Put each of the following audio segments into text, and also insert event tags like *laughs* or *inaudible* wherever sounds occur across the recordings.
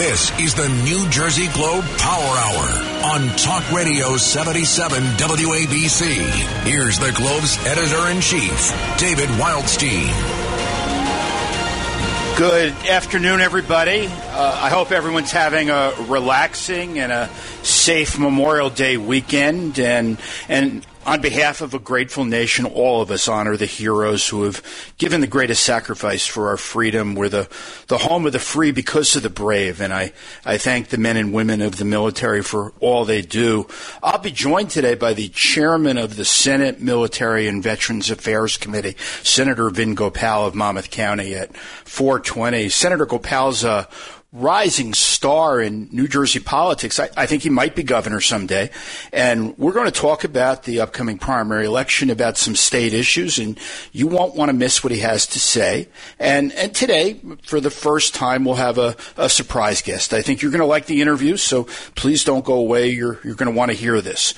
This is the New Jersey Globe Power Hour on Talk Radio 77 WABC. Here's the Globe's editor in chief, David Wildstein. Good afternoon, everybody. Uh, I hope everyone's having a relaxing and a safe Memorial Day weekend. And and on behalf of a grateful nation, all of us honor the heroes who have given the greatest sacrifice for our freedom. We're the, the home of the free because of the brave, and I, I thank the men and women of the military for all they do. I'll be joined today by the chairman of the Senate Military and Veterans Affairs Committee, Senator Vin Gopal of Monmouth County at 420. Senator Gopal's a rising star in New Jersey politics. I, I, think he might be governor someday. And we're going to talk about the upcoming primary election, about some state issues, and you won't want to miss what he has to say. And, and today, for the first time, we'll have a, a surprise guest. I think you're going to like the interview, so please don't go away. You're, you're going to want to hear this.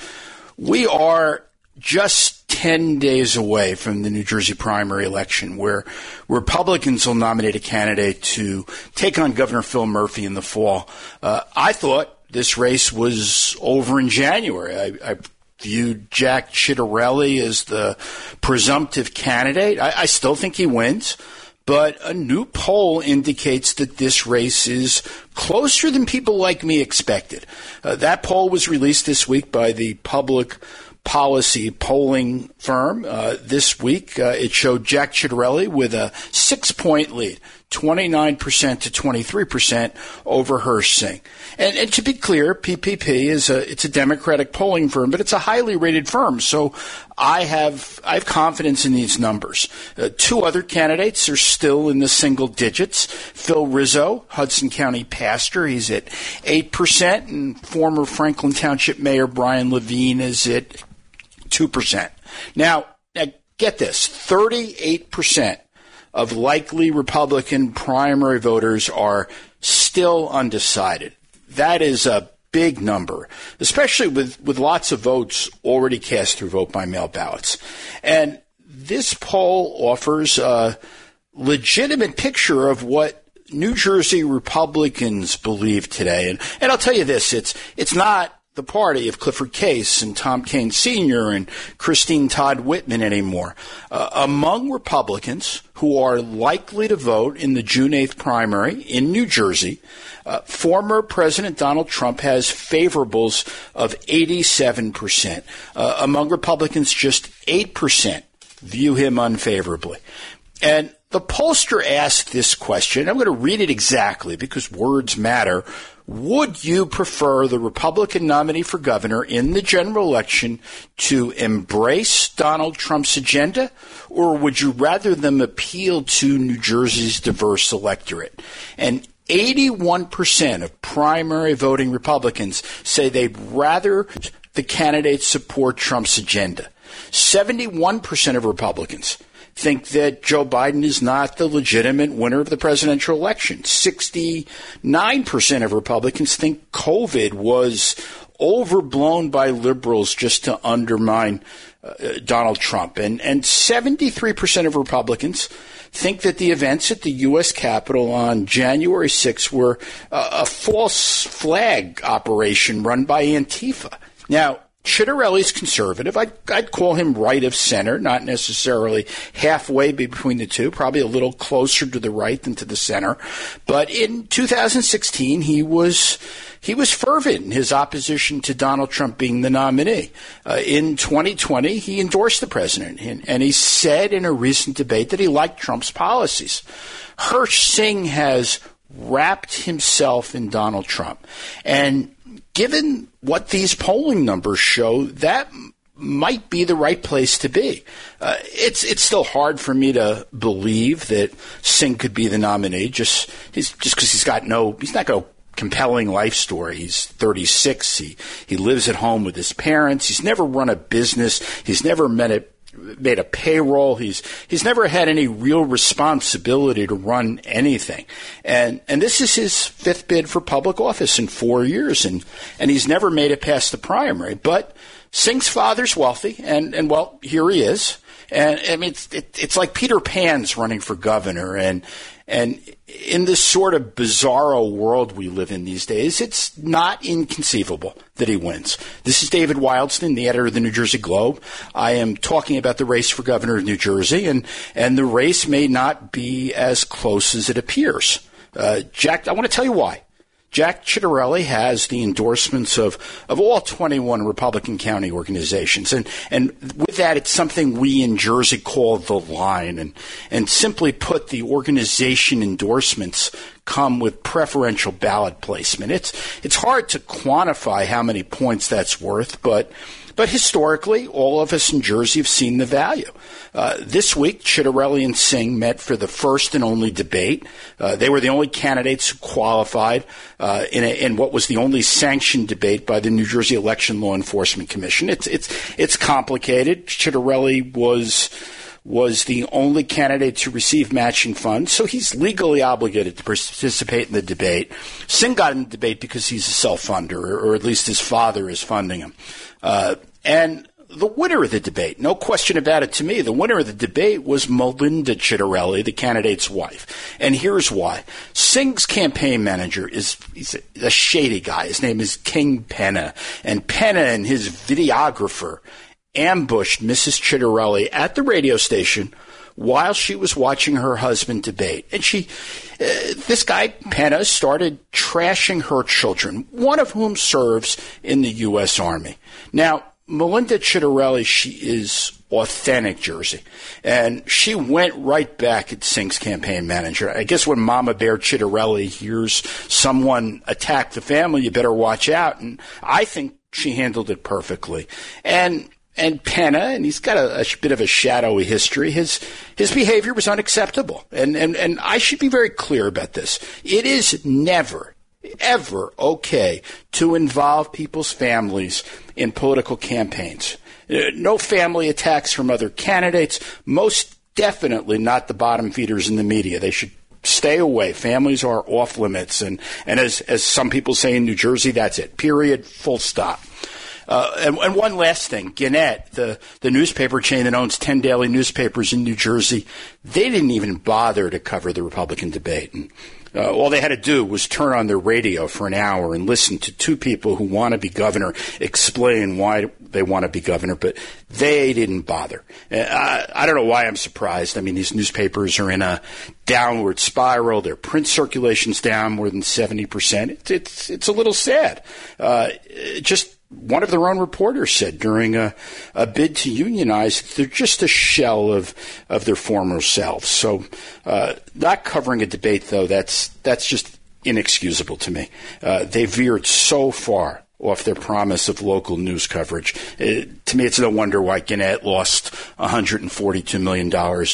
We are just 10 days away from the New Jersey primary election where Republicans will nominate a candidate to take on Governor Phil Murphy in the fall. Uh, I thought this race was over in January. I, I viewed Jack Ciattarelli as the presumptive candidate. I, I still think he wins. But a new poll indicates that this race is closer than people like me expected. Uh, that poll was released this week by the Public policy polling firm uh, this week. Uh, it showed Jack Ciattarelli with a six point lead, 29% to 23% over Singh. And, and, to be clear, PPP is a, it's a Democratic polling firm, but it's a highly rated firm. So I have, I have confidence in these numbers. Uh, two other candidates are still in the single digits. Phil Rizzo, Hudson County pastor, he's at 8%, and former Franklin Township Mayor Brian Levine is at 2%. Now, now get this 38% of likely Republican primary voters are still undecided. That is a big number, especially with, with lots of votes already cast through vote by mail ballots. And this poll offers a legitimate picture of what New Jersey Republicans believe today. And, and I'll tell you this, it's, it's not the party of Clifford Case and Tom Kean Sr. and Christine Todd Whitman anymore. Uh, among Republicans who are likely to vote in the June 8th primary in New Jersey, uh, former President Donald Trump has favorables of 87%. Uh, among Republicans, just 8% view him unfavorably. And the pollster asked this question. I'm going to read it exactly because words matter would you prefer the Republican nominee for governor in the general election to embrace Donald Trump's agenda, or would you rather them appeal to New Jersey's diverse electorate? And 81% of primary voting Republicans say they'd rather the candidates support Trump's agenda. 71% of Republicans think that Joe Biden is not the legitimate winner of the presidential election. 69% of Republicans think COVID was overblown by liberals just to undermine uh, Donald Trump. And, and 73% of Republicans think that the events at the U.S. Capitol on January 6th were uh, a false flag operation run by Antifa. Now, Ciattarelli's conservative. I'd, I'd, call him right of center, not necessarily halfway between the two, probably a little closer to the right than to the center. But in 2016, he was he was fervent in his opposition to Donald Trump being the nominee. Uh, in 2020, he endorsed the president, and, and he said in a recent debate that he liked Trump's policies. Hirsh Singh has wrapped himself in Donald Trump, and given what these polling numbers show, that might be the right place to be. Uh, it's it's still hard for me to believe that Singh could be the nominee. Just he's just because he's got no he's not got a compelling life story. He's 36. He he lives at home with his parents. He's never run a business. He's never met a made a payroll. He's he's never had any real responsibility to run anything, and and this is his fifth bid for public office in four years, and and he's never made it past the primary. But Singh's father's wealthy, and and well, here he is. And I mean, it's it, it's like Peter Pan's running for governor, and And in this sort of bizarro world we live in these days, it's not inconceivable that he wins. This is David Wildstein, the editor of the New Jersey Globe. I am talking about the race for governor of New Jersey, and, and the race may not be as close as it appears. Uh, Jack, I want to tell you why. Jack Ciattarelli has the endorsements of, of all 21 Republican county organizations. And, and with that, it's something we in Jersey call the line. And, and simply put, the organization endorsements come with preferential ballot placement. It's, it's hard to quantify how many points that's worth, but but historically, all of us in Jersey have seen the value. Uh, this week, Ciattarelli and Singh met for the first and only debate. Uh, they were the only candidates who qualified uh, in, a, in, what was the only sanctioned debate by the New Jersey Election Law Enforcement Commission. It's it's it's complicated. Ciattarelli was was the only candidate to receive matching funds, so he's legally obligated to participate in the debate. Singh got in the debate because he's a self-funder, or at least his father is funding him. Uh, and the winner of the debate, no question about it to me, the winner of the debate was Melinda Ciattarelli, the candidate's wife. And here's why. Singh's campaign manager is he's a, a shady guy. His name is King Penna. And Penna and his videographer ambushed Mrs. Ciattarelli at the radio station while she was watching her husband debate. And she, uh, this guy, Penna, started trashing her children, one of whom serves in the U.S. Army. Now, Melinda Ciattarelli, she is authentic Jersey. And she went right back at Singh's campaign manager. I guess when Mama Bear Ciattarelli hears someone attack the family, you better watch out. And I think she handled it perfectly. And and Penna, and he's got a, a, bit of a shadowy history. His his behavior was unacceptable, and, and and I should be very clear about this. It is never, ever okay to involve people's families in political campaigns. Uh, no family attacks from other candidates. Most definitely not the bottom feeders in the media. They should stay away. Families are off limits, and and as as some people say in New Jersey, that's it. Period. Full stop. Uh, and, and, one last thing, Gannett, the, the newspaper chain that owns 10 daily newspapers in New Jersey, they didn't even bother to cover the Republican debate. And uh, all they had to do was turn on their radio for an hour and listen to two people who want to be governor explain why they want to be governor, but they didn't bother. Uh, I, I don't know why I'm surprised. I mean, these newspapers are in a downward spiral. Their print circulation's down more than 70%. It's, it's, it's a little sad. Uh, just one of their own reporters said during a, a bid to unionize, they're just a shell of, of their former selves. So, uh, not covering a debate, though, that's, that's just inexcusable to me. Uh, they veered so far off their promise of local news coverage. It, uh, to me, it's no wonder why Gannett lost $142 million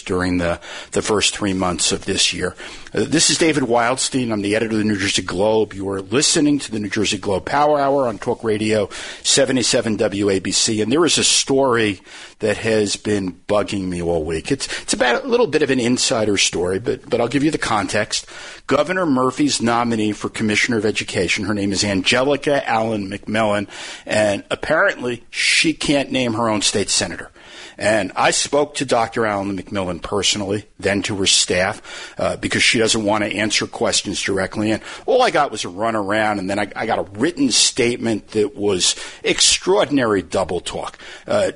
during the, the first three months of this year. Uh, this is David Wildstein. I'm the editor of the New Jersey Globe. You are listening to the New Jersey Globe Power Hour on Talk Radio 77 WABC. And there is a story that has been bugging me all week. It's, it's about a little bit of an insider story, but, but I'll give you the context. Governor Murphy's nominee for Commissioner of Education, her name is Angelica Allen McMillan, and apparently she can't name her own state senator. And I spoke to Dr. Allen McMillan personally, then to her staff, uh, because she doesn't want to answer questions directly. And all I got was a run around, and then I, I got a written statement that was extraordinary double talk. Uh,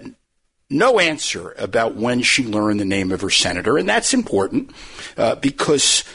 no answer about when she learned the name of her senator, and that's important uh, because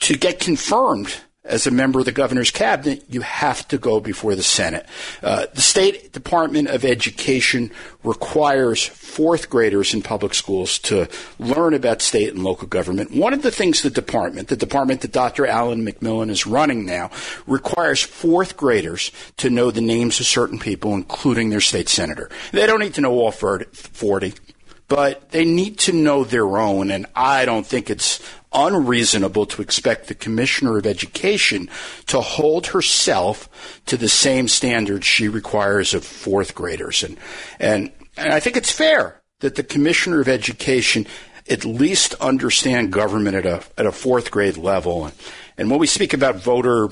to get confirmed as a member of the governor's cabinet, you have to go before the Senate. Uh, the State Department of Education requires fourth graders in public schools to learn about state and local government. One of the things the department, the department that Dr. Allen McMillan is running now, requires fourth graders to know the names of certain people, including their state senator. They don't need to know all 40 but they need to know their own, and I don't think it's unreasonable to expect the Commissioner of Education to hold herself to the same standards she requires of fourth graders. And, and, and I think it's fair that the Commissioner of Education at least understand government at a, at a fourth grade level. And when we speak about voter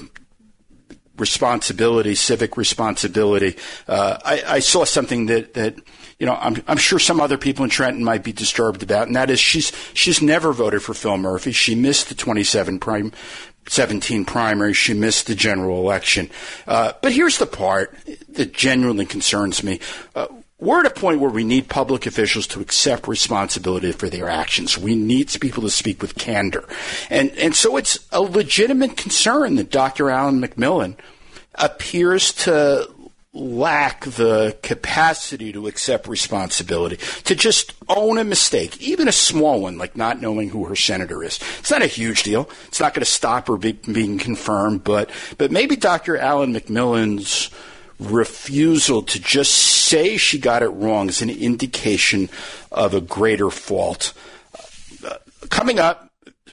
responsibility, civic responsibility. Uh, I, I, saw something that, that you know, I'm, I'm sure some other people in Trenton might be disturbed about, and that is she's she's never voted for Phil Murphy. She missed the 27 prime 17 primary. She missed the general election. Uh, but here's the part that genuinely concerns me. Uh, we're at a point where we need public officials to accept responsibility for their actions. We need people to speak with candor. And, and so it's a legitimate concern that Dr. Allen McMillan appears to lack the capacity to accept responsibility, to just own a mistake, even a small one, like not knowing who her senator is. It's not a huge deal. It's not going to stop her be, being confirmed, but, but maybe Dr. Allen McMillan's refusal to just say she got it wrong is an indication of a greater fault. Uh, coming up,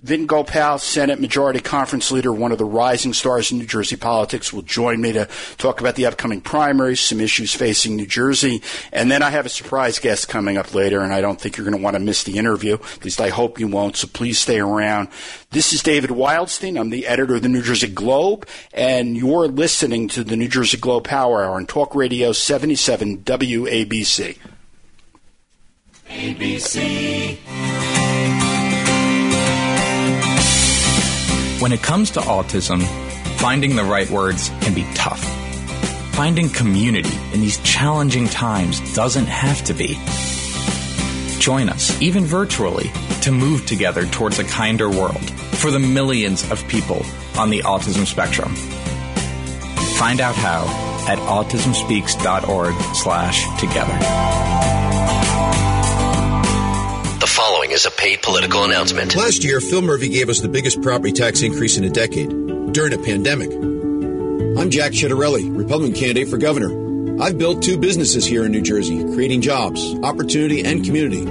Vin Gopal, Senate Majority Conference Leader, one of the rising stars in New Jersey politics, will join me to talk about the upcoming primaries, some issues facing New Jersey, and then I have a surprise guest coming up later, and I don't think you're going to want to miss the interview. At least I hope you won't, so please stay around. This is David Wildstein. I'm the editor of the New Jersey Globe, and you're listening to the New Jersey Globe Power Hour on Talk Radio 77 WABC. ABC. When it comes to autism, finding the right words can be tough. Finding community in these challenging times doesn't have to be. Join us, even virtually, to move together towards a kinder world for the millions of people on the autism spectrum. Find out how at autismspeaks.org slash together. Following is a paid political announcement. Last year, Phil Murphy gave us the biggest property tax increase in a decade during a pandemic. I'm Jack Ciattarelli, Republican candidate for governor. I've built two businesses here in New Jersey, creating jobs, opportunity, and community.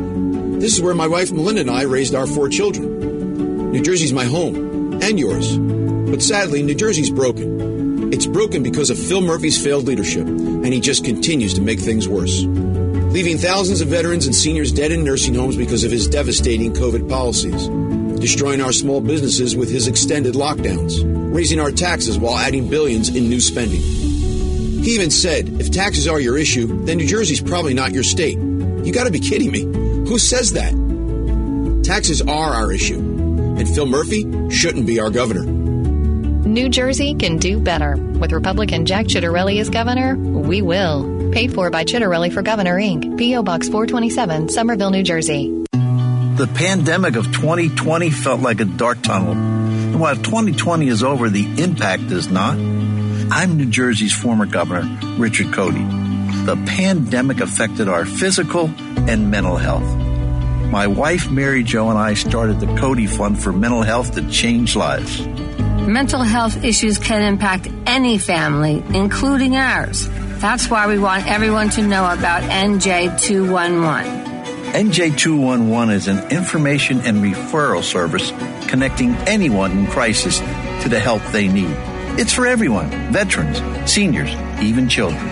This is where my wife Melinda and I raised our four children. New Jersey's my home, and yours. But sadly, New Jersey's broken. It's broken because of Phil Murphy's failed leadership, and he just continues to make things worse leaving thousands of veterans and seniors dead in nursing homes because of his devastating COVID policies, destroying our small businesses with his extended lockdowns, raising our taxes while adding billions in new spending. He even said, if taxes are your issue, then New Jersey's probably not your state. You gotta be kidding me. Who says that? Taxes are our issue, and Phil Murphy shouldn't be our governor. New Jersey can do better. With Republican Jack Ciattarelli as governor, we will. Paid for by Ciattarelli for Governor Inc., P.O. Box 427, Somerville, New Jersey. The pandemic of 2020 felt like a dark tunnel. And while 2020 is over, the impact is not. I'm New Jersey's former governor, Richard Codey. The pandemic affected our physical and mental health. My wife, Mary Jo, and I started the Codey Fund for mental health to change lives. Mental health issues can impact any family, including ours. That's why we want everyone to know about NJ211. NJ211 is an information and referral service connecting anyone in crisis to the help they need. It's for everyone veterans, seniors, even children.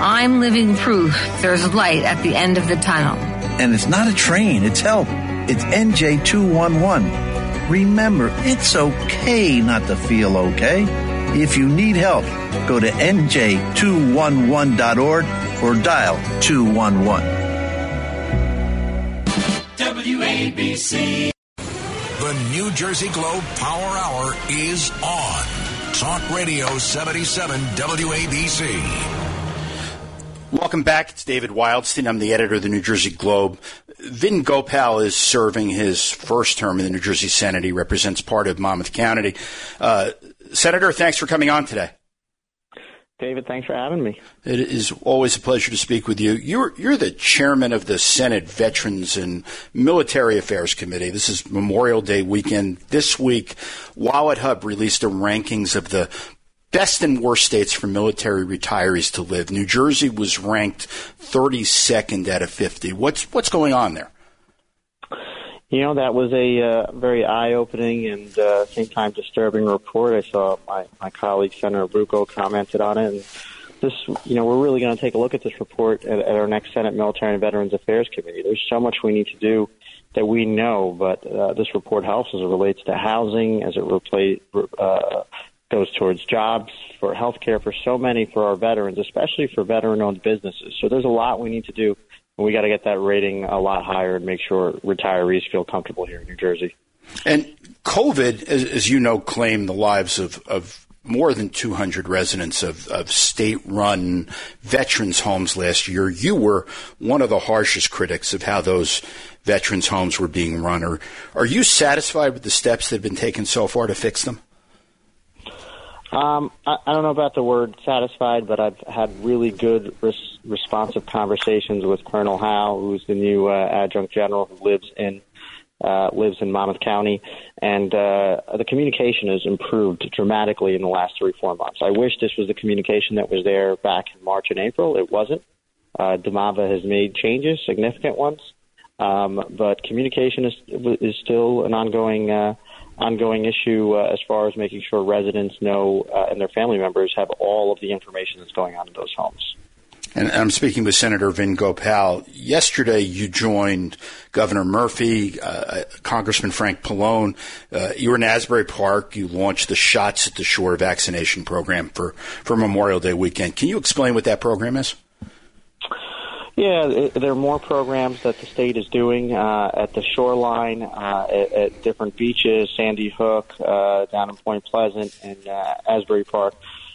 I'm living proof there's light at the end of the tunnel. And it's not a train, it's help. It's NJ211. Remember, it's okay not to feel okay. If you need help, go to nj211.org or dial 211. WABC. The New Jersey Globe Power Hour is on. Talk Radio 77 WABC. Welcome back. It's David Wildstein. I'm the editor of the New Jersey Globe. Vin Gopal is serving his first term in the New Jersey Senate. He represents part of Monmouth County. Uh, Senator, thanks for coming on today. David, thanks for having me. It is always a pleasure to speak with you. You're you're the chairman of the Senate Veterans and Military Affairs Committee. This is Memorial Day weekend. This week, WalletHub released the rankings of the best and worst states for military retirees to live. New Jersey was ranked 32nd out of 50. What's what's going on there? You know, that was a uh, very eye-opening and uh, same time disturbing report. I saw my, my colleague Senator Bucco commented on it, and this, you know, we're really going to take a look at this report at, at our next Senate Military and Veterans Affairs Committee. There's so much we need to do that we know, but uh, this report helps as it relates to housing, as it relates uh, goes towards jobs, for health care, for so many for our veterans, especially for veteran owned businesses. So there's a lot we need to do. We got to get that rating a lot higher and make sure retirees feel comfortable here in New Jersey. And COVID, as, as you know, claimed the lives of, of more than 200 residents of, of state run veterans homes last year. You were one of the harshest critics of how those veterans homes were being run. Are, are you satisfied with the steps that have been taken so far to fix them? Um, I, I don't know about the word satisfied, but I've had really good res- responsive conversations with Colonel Howe, who's the new uh, adjunct general who lives in uh, lives in Monmouth County, and uh, the communication has improved dramatically in the last three, four months. I wish this was the communication that was there back in March and April. It wasn't. Uh, has made changes, significant ones, um, but communication is is still an ongoing uh, ongoing issue uh, as far as making sure residents know uh, and their family members have all of the information that's going on in those homes. And I'm speaking with Senator Vin Gopal. Yesterday, you joined Governor Murphy, uh, Congressman Frank Pallone. Uh, you were in Asbury Park. You launched the Shots at the Shore vaccination program for, for Memorial Day weekend. Can you explain what that program is? Yeah, there are more programs that the state is doing uh, at the shoreline, uh, at, at different beaches, Sandy Hook, uh, down in Point Pleasant, and uh, Asbury Park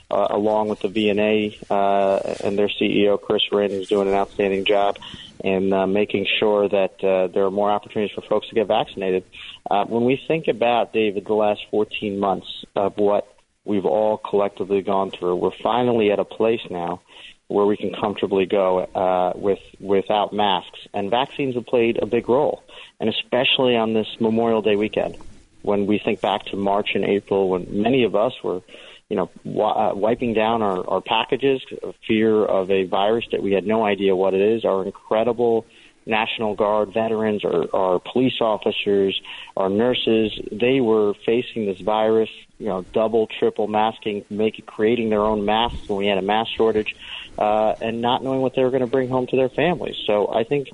uh, along with the VNA uh, and their CEO Chris Rinn, who's doing an outstanding job in uh, making sure that uh, there are more opportunities for folks to get vaccinated. Uh, when we think about David, the last 14 months of what we've all collectively gone through, we're finally at a place now where we can comfortably go uh, with without masks, and vaccines have played a big role, and especially on this Memorial Day weekend. When we think back to March and April, when many of us were you know, uh, wiping down our, our packages, fear of a virus that we had no idea what it is. Our incredible National Guard veterans, our, our police officers, our nurses, they were facing this virus, you know, double, triple masking, making, creating their own masks when we had a mask shortage, uh, and not knowing what they were going to bring home to their families. So I think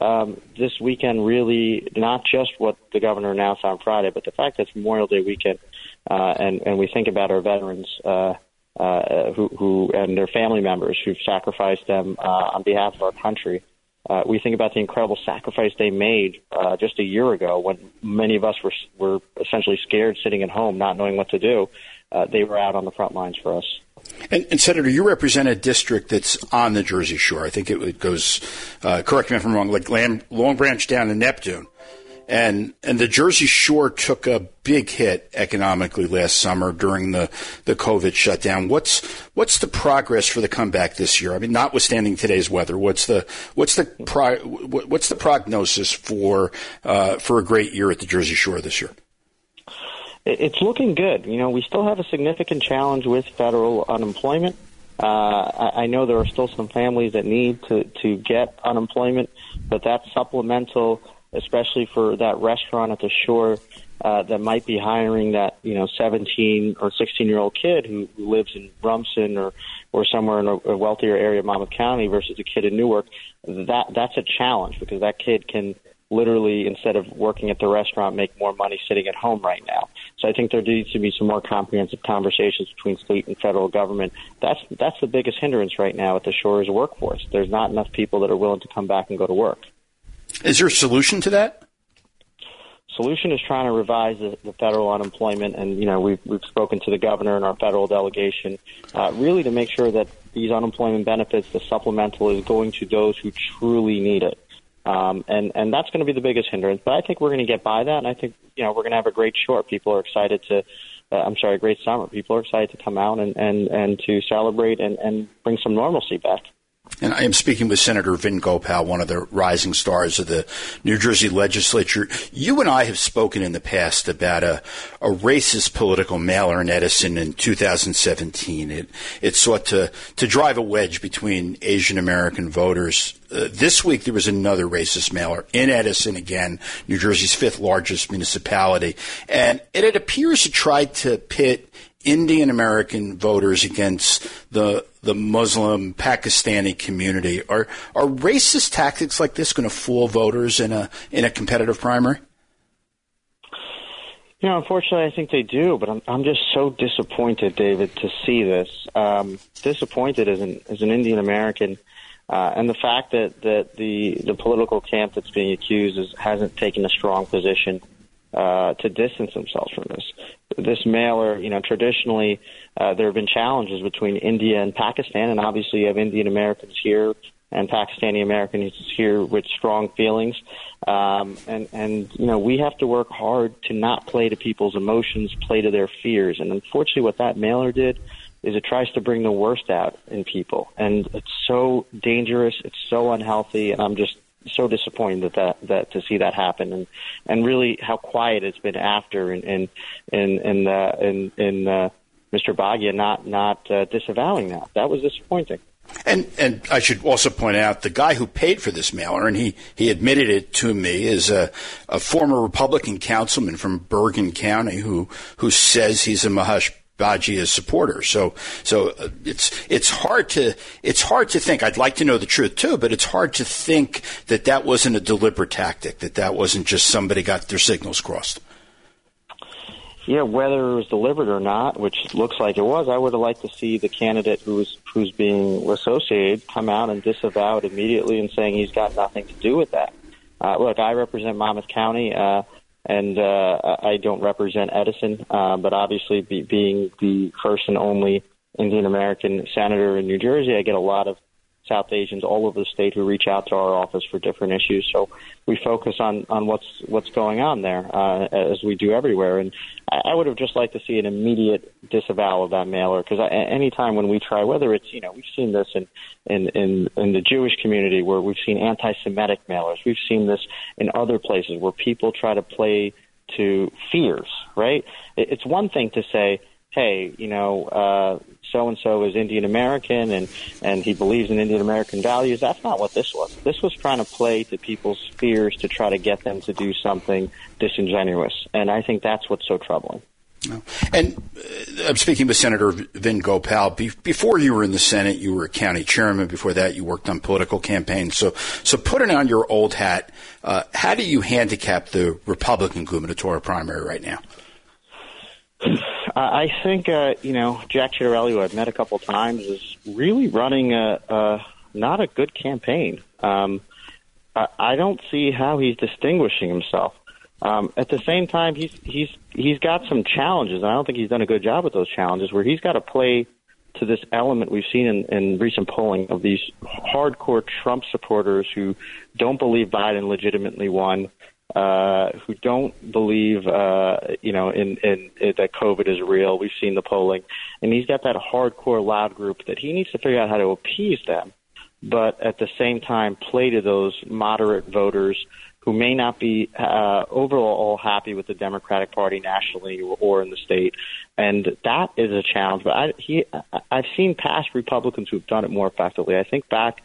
um, this weekend really, not just what the governor announced on Friday, but the fact that it's Memorial Day weekend uh, and and we think about our veterans uh, uh, who, who and their family members who've sacrificed them uh, on behalf of our country. Uh, we think about the incredible sacrifice they made uh, just a year ago when many of us were were essentially scared, sitting at home, not knowing what to do. Uh, they were out on the front lines for us. And, and, Senator, you represent a district that's on the Jersey Shore. I think it, it goes. Uh, correct me if I'm wrong. Like Long Branch down to Neptune and and the Jersey Shore took a big hit economically last summer during the, the COVID shutdown. What's what's the progress for the comeback this year? I mean, notwithstanding today's weather, what's the what's the pro, what's the prognosis for uh, for a great year at the Jersey Shore this year? It's looking good. You know, we still have a significant challenge with federal unemployment. Uh, I, know there are still some families that need to to get unemployment, but that supplemental especially for that restaurant at the shore uh, that might be hiring that you know 17 or 16 year old kid who, who lives in Rumson or or somewhere in a, a wealthier area of Monmouth County versus a kid in Newark. That that's a challenge because that kid can literally instead of working at the restaurant make more money sitting at home right now. So I think there needs to be some more comprehensive conversations between state and federal government. That's that's the biggest hindrance right now at the shore's workforce. There's not enough people that are willing to come back and go to work. Is there a solution to that? Solution is trying to revise the, the federal unemployment, and you know we've we've spoken to the governor and our federal delegation, uh, really to make sure that these unemployment benefits, the supplemental, is going to those who truly need it. Um, and and that's going to be the biggest hindrance. But I think we're going to get by that, and I think you know we're going to have a great short. People are excited to, uh, I'm sorry, a great summer. People are excited to come out and and and to celebrate and and bring some normalcy back. And I am speaking with Senator Vin Gopal, one of the rising stars of the New Jersey legislature. You and I have spoken in the past about a, a racist political mailer in Edison in 2017. It, it sought to, to drive a wedge between Asian American voters. Uh, this week there was another racist mailer in Edison again, New Jersey's fifth largest municipality. And it, it appears to try to pit Indian American voters against the the Muslim Pakistani community. Are are racist tactics like this going to fool voters in a in a competitive primary? You know, unfortunately, I think they do, but I'm I'm just so disappointed, David, to see this. Um, disappointed as an as an Indian American, uh, and the fact that that the the political camp that's being accused is, hasn't taken a strong position uh, to distance themselves from this. This mailer, you know, traditionally uh, there have been challenges between India and Pakistan, and obviously you have Indian Americans here and Pakistani Americans here with strong feelings. Um, and, and, you know, we have to work hard to not play to people's emotions, play to their fears. And unfortunately, what that mailer did is it tries to bring the worst out in people. And it's so dangerous, it's so unhealthy, and I'm just so disappointed that, that, that to see that happen and, and really how quiet it's been after and, and, and, and, uh, and, and uh, Mr. Bhagia not, not uh, disavowing that. That was disappointing. And and I should also point out the guy who paid for this mailer, and he, he admitted it to me, is a, a former Republican councilman from Bergen County who who says he's a Mahesh Bhagia supporter. So so uh, it's it's hard to it's hard to think. I'd like to know the truth too, but it's hard to think that that wasn't a deliberate tactic. That that wasn't just somebody got their signals crossed. Yeah, whether it was delivered or not, which looks like it was, I would have liked to see the candidate who's who's being associated come out and disavow it immediately and saying he's got nothing to do with that. Uh, look, I represent Monmouth County, uh, and uh, I don't represent Edison, uh, but obviously, be, being the first and only Indian American senator in New Jersey, I get a lot of South Asians all over the state who reach out to our office for different issues. So we focus on on what's what's going on there uh, as we do everywhere. And I, I would have just liked to see an immediate disavowal of that mailer because any time when we try, whether it's you know we've seen this in in in, in the Jewish community where we've seen anti-Semitic mailers, we've seen this in other places where people try to play to fears. Right? It's one thing to say hey, you know, uh, so and so is Indian American and and he believes in Indian American values. That's not what this was. This was trying to play to people's fears to try to get them to do something disingenuous, and I think that's what's so troubling. And uh, I'm speaking with Senator Vin Gopal. Be- before you were in the Senate, you were a county chairman. Before that, you worked on political campaigns. So, so putting on your old hat, uh, how do you handicap the Republican gubernatorial primary right now? *sighs* I think uh, you know Jack Ciattarelli, who I've met a couple times, is really running a, a not a good campaign. Um, I, I don't see how he's distinguishing himself. Um, at the same time, he's he's he's got some challenges, and I don't think he's done a good job with those challenges. Where he's got to play to this element we've seen in, in recent polling of these hardcore Trump supporters who don't believe Biden legitimately won, uh, who don't believe, uh, you know, in, in, in that COVID is real. We've seen the polling, and he's got that hardcore loud group that he needs to figure out how to appease them, but at the same time play to those moderate voters who may not be uh, overall happy with the Democratic Party nationally or, or in the state, and that is a challenge. But I, he, I've seen past Republicans who've done it more effectively. I think back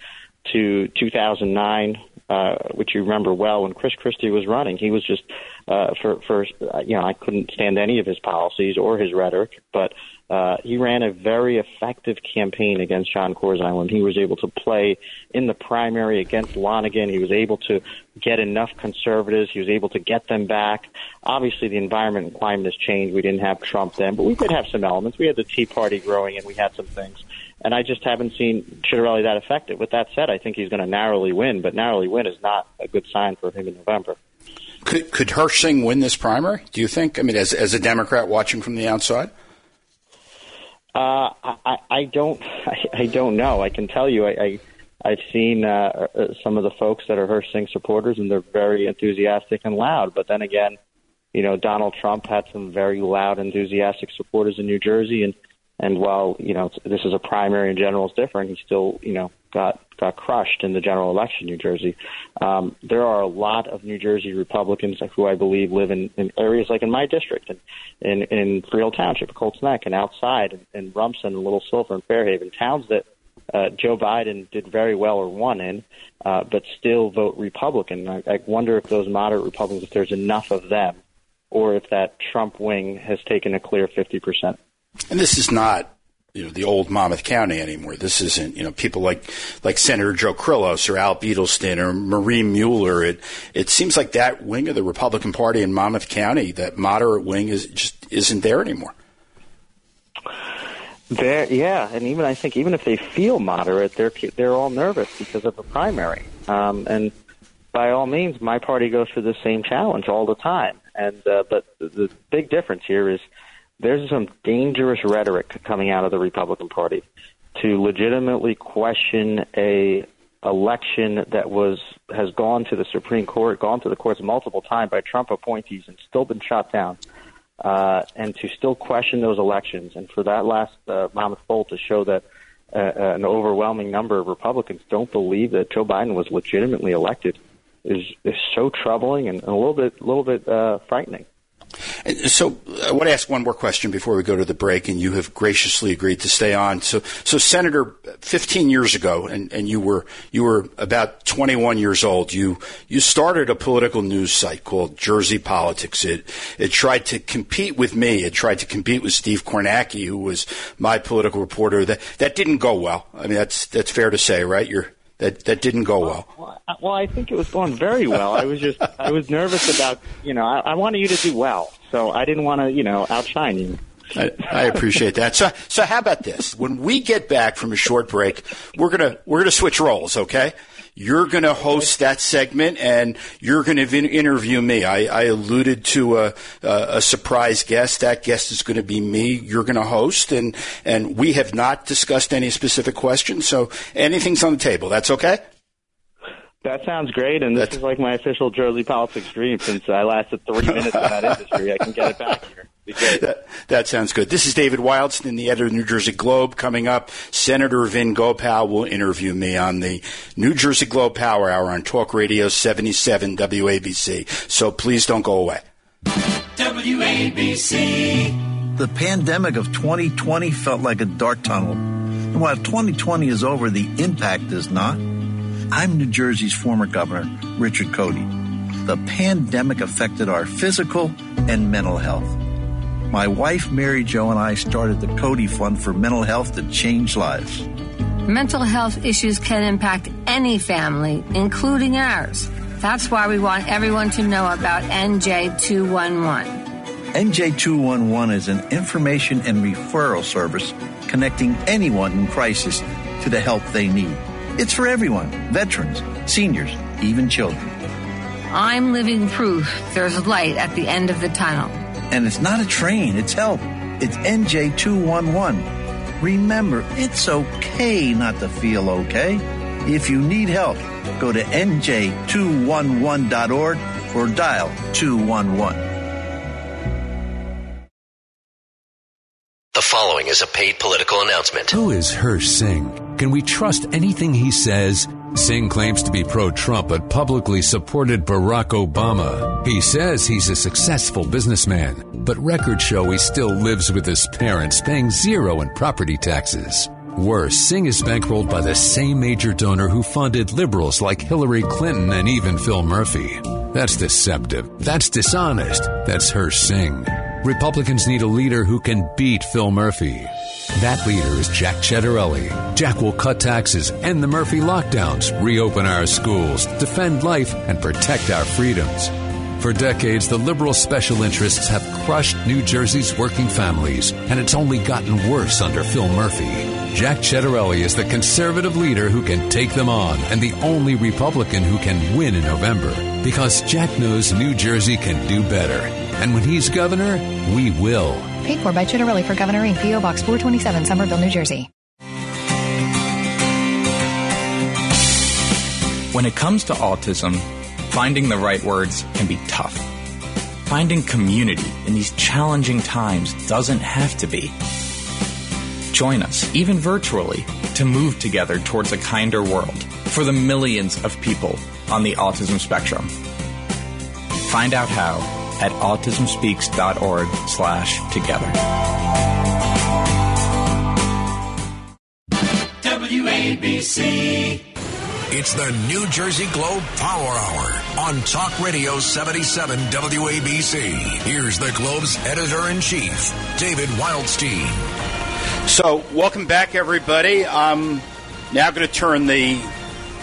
to 2009 uh, which you remember well when Chris Christie was running. He was just uh, for for uh, you know I couldn't stand any of his policies or his rhetoric, but uh, he ran a very effective campaign against Jon Corzine. He was able to play in the primary against Lonegan. He was able to get enough conservatives. He was able to get them back. Obviously, the environment and climate has changed. We didn't have Trump then, but we did have some elements. We had the Tea Party growing, and we had some things and I just haven't seen Ciattarelli that effective. With that said, I think he's going to narrowly win, but narrowly win is not a good sign for him in November. Could could Hirsh Singh win this primary? Do you think? I mean, as as a Democrat watching from the outside. Uh, I, I don't. I, I don't know. I can tell you. I, I I've seen uh, uh, some of the folks that are Hirsh Singh supporters, and they're very enthusiastic and loud. But then again, you know, Donald Trump had some very loud, enthusiastic supporters in New Jersey, and and while you know this is a primary and general is different, he still you know got got crushed in the general election in New Jersey. Um, there are a lot of New Jersey Republicans who I believe live in, in areas like in my district and in, in Freehold Township, Colts Neck, and outside in, in Rumson, Little Silver, and Fair Haven, towns that uh, Joe Biden did very well or won in, uh, but still vote Republican. I, I wonder if those moderate Republicans, if there's enough of them, or if that Trump wing has taken a clear 50 percent. And this is not you know the old Monmouth County anymore. This isn't you know people like like Senator Joe Kyrillos or Al Beadleston or Marie Muhler. It it seems like that wing of the Republican Party in Monmouth County, that moderate wing, is just isn't there anymore. There, yeah, and even I think even if they feel moderate, they're they're all nervous because of the primary. Um, and by all means, my party goes through the same challenge all the time. And uh, but the big difference here is there's some dangerous rhetoric coming out of the Republican Party to legitimately question a election that was has gone to the Supreme Court, gone to the courts multiple times by Trump appointees, and still been shot down. Uh, and to still question those elections, and for that last uh, Monmouth poll to show that uh, an overwhelming number of Republicans don't believe that Joe Biden was legitimately elected, is is so troubling and a little bit a little bit uh, frightening. So I want to ask one more question before we go to the break, and you have graciously agreed to stay on. So, so Senator, 15 years ago, and, and you were you were about 21 years old. You you started a political news site called Jersey Politics. It it tried to compete with me. It tried to compete with Steve Kornacki, who was my political reporter. That that didn't go well. I mean, that's that's fair to say, right? You're that that didn't go well. Well, well I think it was going very well. I was just I was nervous about you know I, I wanted you to do well, so I didn't want to you know outshine you. I, I, appreciate that. So, so how about this? When we get back from a short break, we're gonna we're gonna switch roles, okay? You're going to host that segment, and you're going to interview me. I, I alluded to a, a, surprise guest. That guest is going to be me. You're going to host, and and we have not discussed any specific questions. So anything's on the table. That's okay. That sounds great, and this That's, is like my official Jersey politics dream. Since I lasted three minutes in that *laughs* industry, I can get it back here. That, that, sounds good. This is David Wildstein, the editor of the New Jersey Globe. Coming up, Senator Vin Gopal will interview me on the New Jersey Globe Power Hour on Talk Radio 77 WABC. So please don't go away. WABC. The pandemic of 2020 felt like a dark tunnel. And while 2020 is over, the impact is not. I'm New Jersey's former governor, Richard Codey. The pandemic affected our physical and mental health. My wife, Mary Jo, and I started the Codey Fund for mental health to change lives. Mental health issues can impact any family, including ours. That's why we want everyone to know about NJ211. NJ211 is an information and referral service connecting anyone in crisis to the help they need. It's for everyone veterans, seniors, even children. I'm living proof there's light at the end of the tunnel. And it's not a train, it's help. It's NJ211. Remember, it's okay not to feel okay. If you need help, go to NJ211.org or dial 211. The following is a paid political announcement. Who is Hirsh Singh? Can we trust anything he says? Singh claims to be pro Trump but publicly supported Barack Obama. He says he's a successful businessman, but records show he still lives with his parents, paying zero in property taxes. Worse, Singh is bankrolled by the same major donor who funded liberals like Hillary Clinton and even Phil Murphy. That's deceptive. That's dishonest. That's Hirsh Singh. Republicans need a leader who can beat Phil Murphy. That leader is Jack Ciattarelli. Jack will cut taxes, end the Murphy lockdowns, reopen our schools, defend life, and protect our freedoms. For decades, the liberal special interests have crushed New Jersey's working families, and it's only gotten worse under Phil Murphy. Jack Ciattarelli is the conservative leader who can take them on and the only Republican who can win in November. Because Jack knows New Jersey can do better and when he's governor, we will. Paid for by Ciattarelli for Governor Inc. P.O. Box 427, Somerville, New Jersey. When it comes to autism, finding the right words can be tough. Finding community in these challenging times doesn't have to be. Join us, even virtually, to move together towards a kinder world for the millions of people on the autism spectrum. Find out how at autismspeaks.org slash together. WABC. It's the New Jersey Globe Power Hour on Talk Radio 77 WABC. Here's the Globe's editor in chief, David Wildstein. So, welcome back, everybody. I'm now going to turn the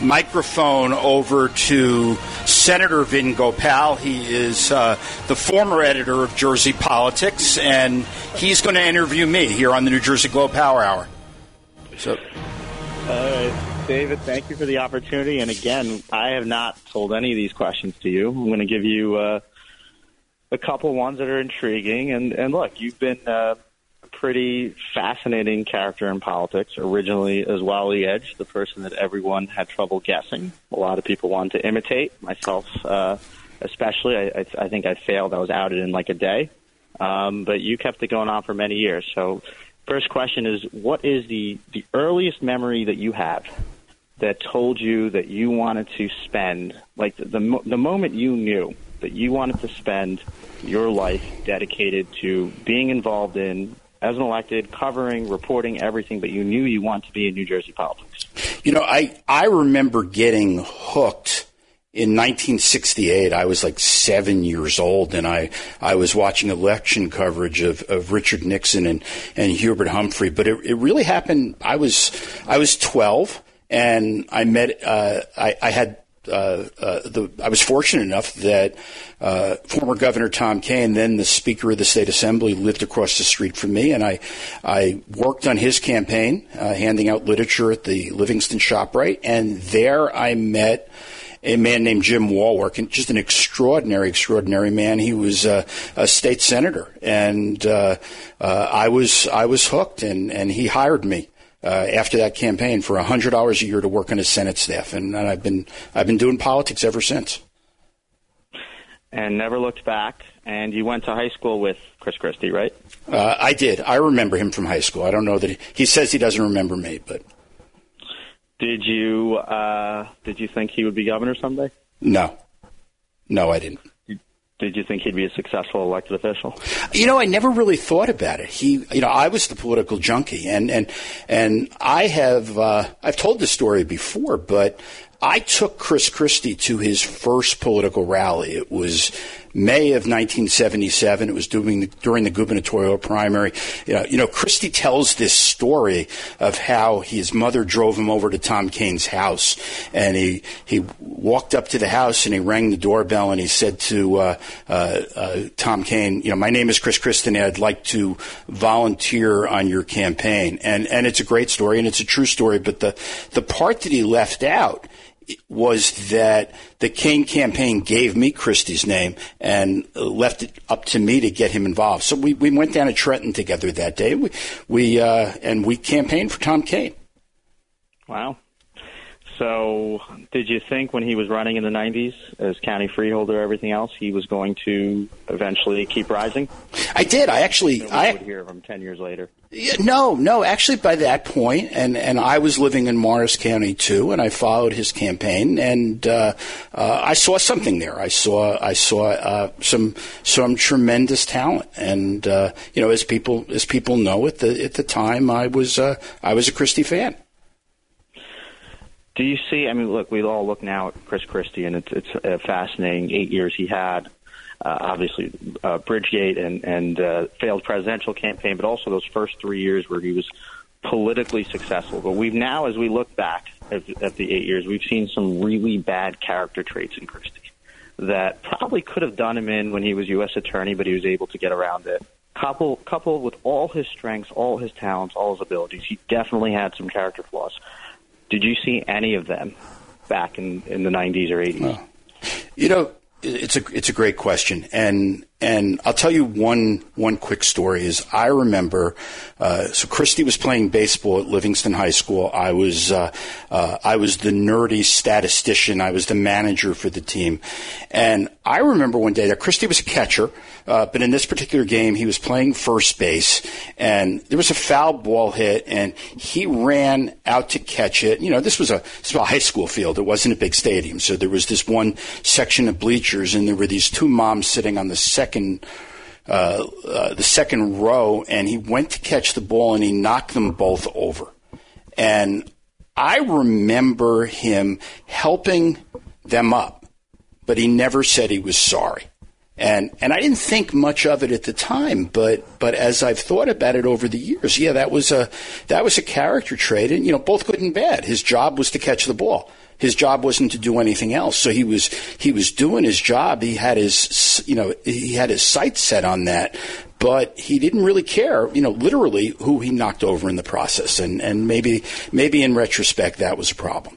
microphone over to Senator Vin Gopal. He is uh, the former editor of Jersey Politics, and he's going to interview me here on the New Jersey Globe Power Hour. So, uh, David, thank you for the opportunity. And again, I have not told any of these questions to you. I'm going to give you uh, a couple ones that are intriguing. And, and look, you've been uh, a pretty fascinating character in politics. Originally, as Wally Edge, the person that everyone had trouble guessing. A lot of people wanted to imitate myself, uh, especially. I, I, I think I failed. I was outed in like a day. Um, but you kept it going on for many years. So, first question is, what is the the earliest memory that you have that told you that you wanted to spend, like the the, the moment you knew that you wanted to spend your life dedicated to being involved in as an elected, covering, reporting everything, but you knew you wanted to be in New Jersey politics? You know, I, I remember getting hooked in 1968. I was like seven years old, and I, I was watching election coverage of, of Richard Nixon and, and Hubert Humphrey. But it, it really happened. I was I was 12, and I met. Uh, I, I had uh, uh, the, I was fortunate enough that uh, former Governor Tom Kean, then the Speaker of the State Assembly, lived across the street from me, and I I worked on his campaign, uh, handing out literature at the Livingston Shoprite, and there I met a man named Jim Wallwork, and just an extraordinary, extraordinary man. He was a state senator, and uh, I was I was hooked, and and he hired me uh, after that campaign for hundred hours a year to work on his Senate staff, and, and I've been I've been doing politics ever since. And never looked back. And you went to high school with Chris Christie, right? Uh, I did. I remember him from high school. I don't know that he, he says he doesn't remember me, but did you uh, did you think he would be governor someday? No, no, I didn't. Did you think he'd be a successful elected official? You know, I never really thought about it. He, you know, I was the political junkie, and and and I have uh, I've told this story before, but I took Chris Christie to his first political rally. It was May of 1977. It was during the, during the gubernatorial primary. You know, you know, Christie tells this story of how his mother drove him over to Tom Kean's house, and he he walked up to the house and he rang the doorbell and he said to uh, uh, uh, Tom Kean, you know, my name is Chris Christie. I'd like to volunteer on your campaign, and and it's a great story and it's a true story. But the the part that he left out was that the Kean campaign gave me Christie's name and left it up to me to get him involved. So we, we went down to Trenton together that day. We, we uh, and we campaigned for Tom Kean. Wow. So, did you think when he was running in the 90s as county freeholder, everything else, he was going to eventually keep rising? I did. I actually. I would hear of him 10 years later. Yeah, no, no. Actually, by that point, and and I was living in Morris County too, and I followed his campaign, and uh, uh, I saw something there. I saw I saw uh, some some tremendous talent, and uh, you know, as people as people know, at the at the time, I was uh, I was a Christie fan. Do you see? I mean, look, we all look now at Chris Christie, and it's it's a fascinating eight years he had. Uh, obviously, uh, Bridgegate and and uh, failed presidential campaign, but also those first three years where he was politically successful. But we've now, as we look back at, at the eight years, we've seen some really bad character traits in Christie that probably could have done him in when he was U.S. attorney, but he was able to get around it. Couple, coupled with all his strengths, all his talents, all his abilities, he definitely had some character flaws. Did you see any of them back in, in the 90s or 80s? Well, you know, it's a it's a great question, and and I'll tell you one one quick story. Is I remember, uh, so Christie was playing baseball at Livingston High School. I was uh, uh, I was the nerdy statistician. I was the manager for the team, and I remember one day that Christie was a catcher, uh, but in this particular game he was playing first base, and there was a foul ball hit, and he ran out to catch it. You know, this was a this was a high school field. It wasn't a big stadium, so there was this one section of bleachers, and there were these two moms sitting on the second second uh, uh, the second row, and he went to catch the ball and he knocked them both over. And I remember him helping them up, but he never said he was sorry. And and I didn't think much of it at the time, but but as I've thought about it over the years, yeah, that was a that was a character trait, and you know, both good and bad. His job was to catch the ball. His job wasn't to do anything else. So he was he was doing his job. He had his you know he had his sights set on that, but he didn't really care. You know, literally who he knocked over in the process, and and maybe maybe in retrospect that was a problem.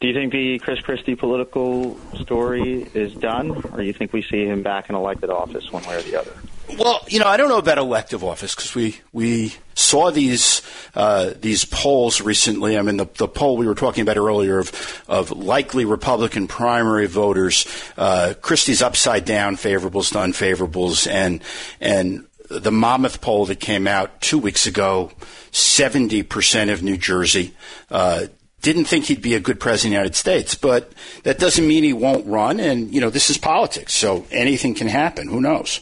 Do you think the Chris Christie political story is done, or do you think we see him back in elected office one way or the other? Well, you know, I don't know about elective office because we we saw these uh, these polls recently. I mean, the, the poll we were talking about earlier of of likely Republican primary voters. Uh, Christie's upside down favorables to unfavorables, and and the Monmouth poll that came out two weeks ago, seventy percent of New Jersey. Uh, didn't think he'd be a good president of the United States, but that doesn't mean he won't run. And, you know, this is politics, so anything can happen. Who knows?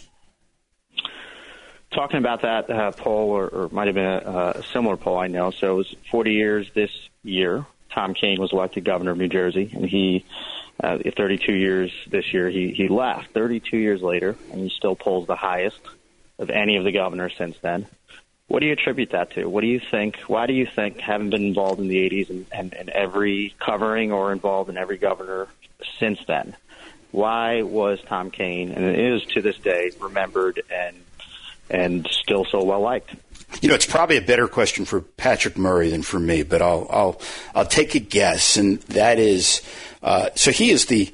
Talking about that uh, poll, or, or might have been a, a similar poll, I know. So it was 40 years this year. Tom Kean was elected governor of New Jersey, and he, uh, 32 years this year, he, he left. 32 years later, and he still polls the highest of any of the governors since then. What do you attribute that to? What do you think? Why do you think, having been involved in the 80s and, and, and every covering or involved in every governor since then, why was Tom Kean, and it is to this day, remembered and and still so well liked. You know, it's probably a better question for Patrick Murray than for me, but I'll I'll I'll take a guess, and that is, uh, so he is the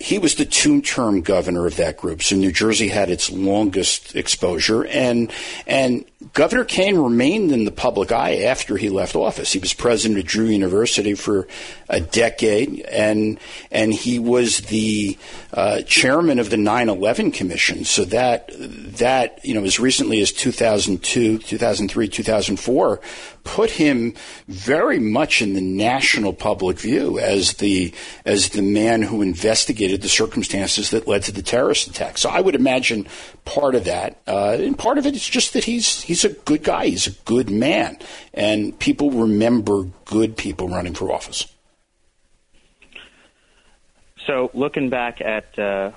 he was the two-term governor of that group. So New Jersey had its longest exposure, and and Governor Kean remained in the public eye after he left office. He was president of Drew University for a decade, and and he was the uh, chairman of the 9/11 Commission. So that that you know as recently as 2002, 2003, 2004 put him very much in the national public view as the as the man who investigated the circumstances that led to the terrorist attack. So I would imagine part of that, uh, and part of it is just that he's he's a good guy, he's a good man, and people remember good people running for office. So looking back at uh,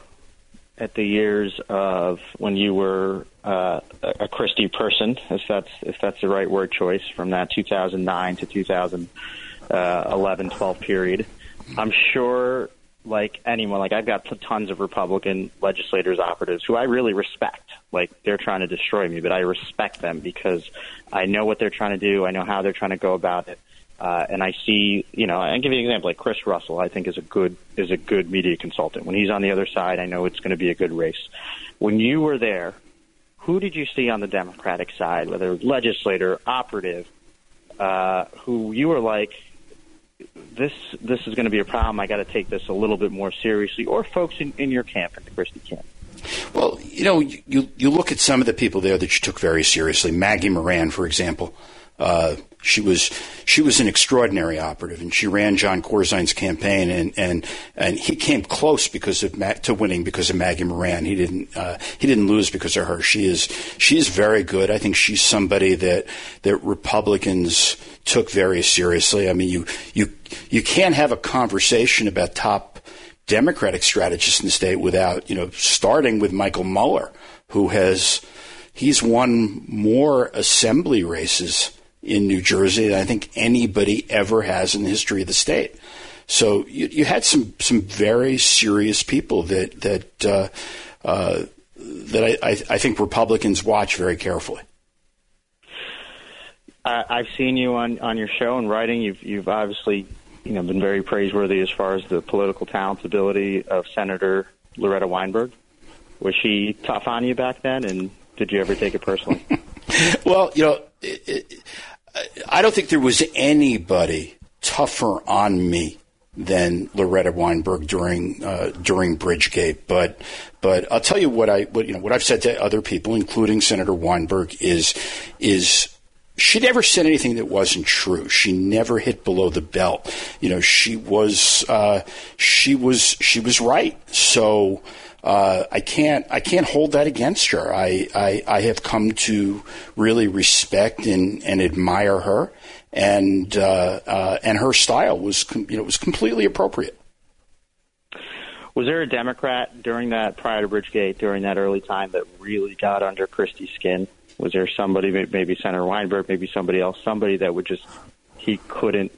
at the years of when you were uh, a Christie person, if that's if that's the right word choice, from that 2009 to 2011, 12 period, I'm sure, like anyone, like I've got tons of Republican legislators, operatives who I really respect. Like they're trying to destroy me, but I respect them because I know what they're trying to do. I know how they're trying to go about it. Uh, and I see, you know, I give you an example. Like Chris Russell, I think is a good is a good media consultant. When he's on the other side, I know it's going to be a good race. When you were there, who did you see on the Democratic side, whether legislator, operative, uh, who you were like, this this is going to be a problem. I got to take this a little bit more seriously, or folks in, in your camp, in the Christie camp. Well, you know, you you look at some of the people there that you took very seriously. Maggie Moran, for example. Uh, she was she was an extraordinary operative, and she ran John Corzine's campaign, and and and he came close because of to winning because of Maggie Moran. He didn't uh, he didn't lose because of her. She is she is very good. I think she's somebody that that Republicans took very seriously. I mean, you you you can't have a conversation about top Democratic strategists in the state without you know starting with Michael Mueller, who has he's won more assembly races in New Jersey than I think anybody ever has in the history of the state. So you, you had some some very serious people that that uh, uh, that I, I, I, think Republicans watch very carefully. I've seen you on, on your show and writing. You've you've obviously you know been very praiseworthy as far as the political talent ability of Senator Loretta Weinberg. Was she tough on you back then, and did you ever take it personally? *laughs* well, you know, it, it, I don't think there was anybody tougher on me than Loretta Weinberg during uh, during Bridgegate. But but I'll tell you what I what you know what I've said to other people, including Senator Weinberg, is is she never said anything that wasn't true. She never hit below the belt. You know, she was uh, she was she was right. So uh, I can't I can't hold that against her. I, I, I have come to really respect and, and admire her, and uh, uh, and her style was com- you know was completely appropriate. Was there a Democrat during that prior to Bridgegate during that early time that really got under Christie's skin? Was there somebody, maybe Senator Weinberg, maybe somebody else, somebody that would just he couldn't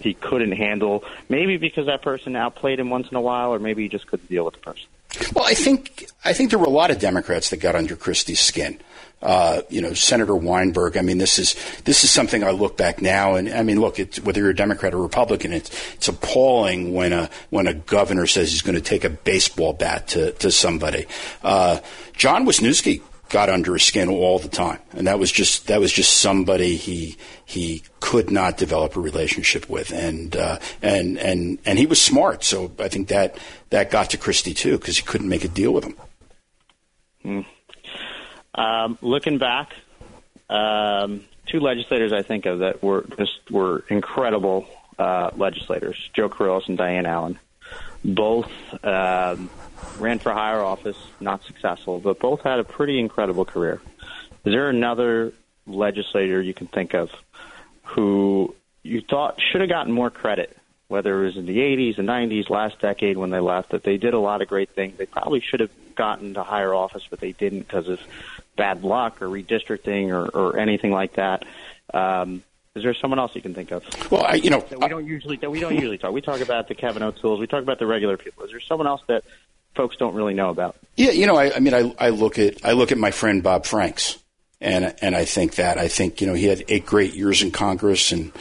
he couldn't handle? Maybe because that person outplayed him once in a while, or maybe he just couldn't deal with the person. Well, I think I think there were a lot of Democrats that got under Christie's skin. Uh, you know, Senator Weinberg. I mean, this is this is something I look back now, and I mean, look, whether you're a Democrat or Republican, it's it's appalling when a when a governor says he's going to take a baseball bat to to somebody. Uh, John Wisniewski got under his skin all the time, and that was just that was just somebody he he could not develop a relationship with, and uh, and and and he was smart. So I think that that got to Christie too because he couldn't make a deal with him. Hmm. Um, looking back, um, two legislators I think of that were just were incredible uh, legislators: Joe Kyrillos and Diane Allen. Both um, ran for higher office, not successful, but both had a pretty incredible career. Is there another legislator you can think of who you thought should have gotten more credit, whether it was in the 80s, the 90s, last decade when they left, that they did a lot of great things. They probably should have gotten to higher office, but they didn't because of bad luck or redistricting or, or anything like that. Um, is there someone else you can think of? Well, I, you know, that we don't usually that we don't usually talk. We talk about the Kevin O'Toole's. We talk about the regular people. Is there someone else that folks don't really know about? Yeah, you know, I, I mean, I, I look at I look at my friend Bob Franks, and and I think that I think you know he had eight great years in Congress and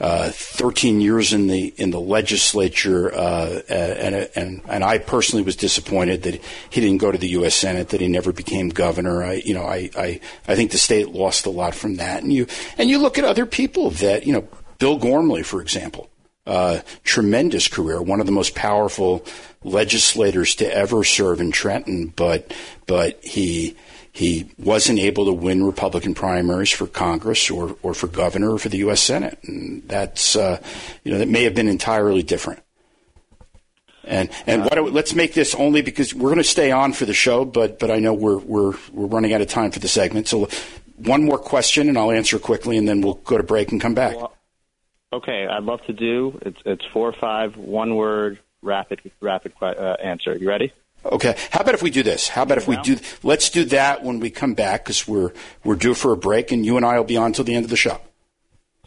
uh, 13 years in the in the legislature, uh, and and and I personally was disappointed that he didn't go to the U.S. Senate, that he never became governor. I you know I I, I think the state lost a lot from that, and you and you look at other people that you know Bill Gormley, for example. Uh, tremendous career, one of the most powerful legislators to ever serve in Trenton, but but he he wasn't able to win Republican primaries for Congress or, or for governor or for the U.S. Senate. And that's, uh, you know, that may have been entirely different. And and what, let's make this only because we're going to stay on for the show, but but I know we're we're we're running out of time for the segment. So one more question, and I'll answer quickly, and then we'll go to break and come back. Well, okay, I'd love to do. It's it's four five one word rapid rapid uh, answer. You ready? Okay. How about if we do this? How about if we do? Let's do that when we come back because we're we're due for a break, and you and I will be on till the end of the show.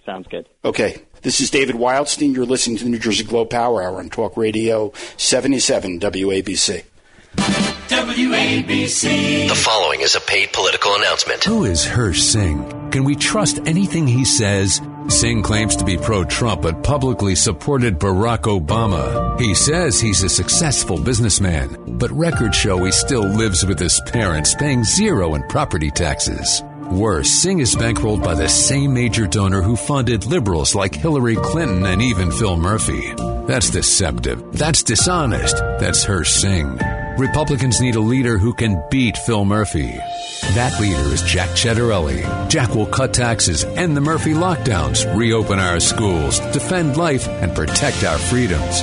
Sounds good. Okay. This is David Wildstein. You're listening to the New Jersey Globe Power Hour on Talk Radio 77 WABC. WABC. The following is a paid political announcement. Who is Hirsh Singh? Can we trust anything he says? Singh claims to be pro Trump but publicly supported Barack Obama. He says he's a successful businessman, but records show he still lives with his parents, paying zero in property taxes. Worse, Singh is bankrolled by the same major donor who funded liberals like Hillary Clinton and even Phil Murphy. That's deceptive. That's dishonest. That's Hirsh Singh. Republicans need a leader who can beat Phil Murphy. That leader is Jack Ciattarelli. Jack will cut taxes, end the Murphy lockdowns, reopen our schools, defend life, and protect our freedoms.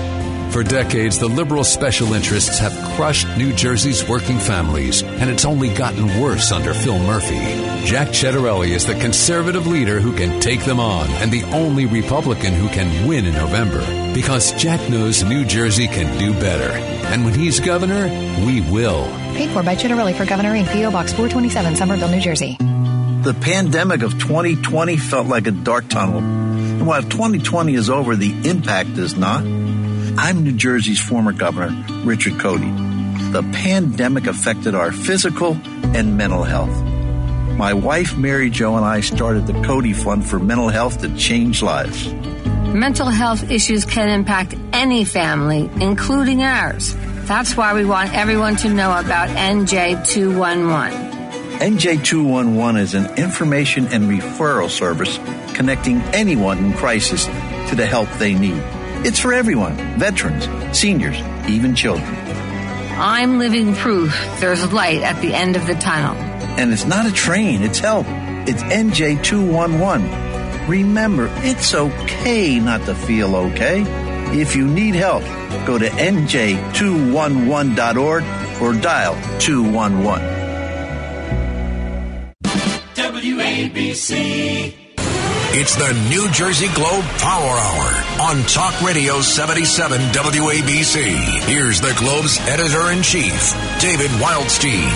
For decades, the liberal special interests have crushed New Jersey's working families, and it's only gotten worse under Phil Murphy. Jack Ciattarelli is the conservative leader who can take them on, and the only Republican who can win in November. Because Jack knows New Jersey can do better. And when he's governor, we will. Paid for by Ciattarelli for Governor Inc. P.O. Box 427, Somerville, New Jersey. The pandemic of 2020 felt like a dark tunnel. And while 2020 is over, the impact is not. I'm New Jersey's former governor, Richard Codey. The pandemic affected our physical and mental health. My wife, Mary Jo, and I started the Codey Fund for mental health to change lives. Mental health issues can impact any family, including ours. That's why we want everyone to know about NJ211. NJ211 is an information and referral service connecting anyone in crisis to the help they need. It's for everyone veterans, seniors, even children. I'm living proof there's light at the end of the tunnel. And it's not a train, it's help. It's NJ211. Remember, it's okay not to feel okay. If you need help, go to NJ211.org or dial 211. WABC. It's the New Jersey Globe Power Hour on Talk Radio 77 WABC. Here's the Globe's editor in chief, David Wildstein.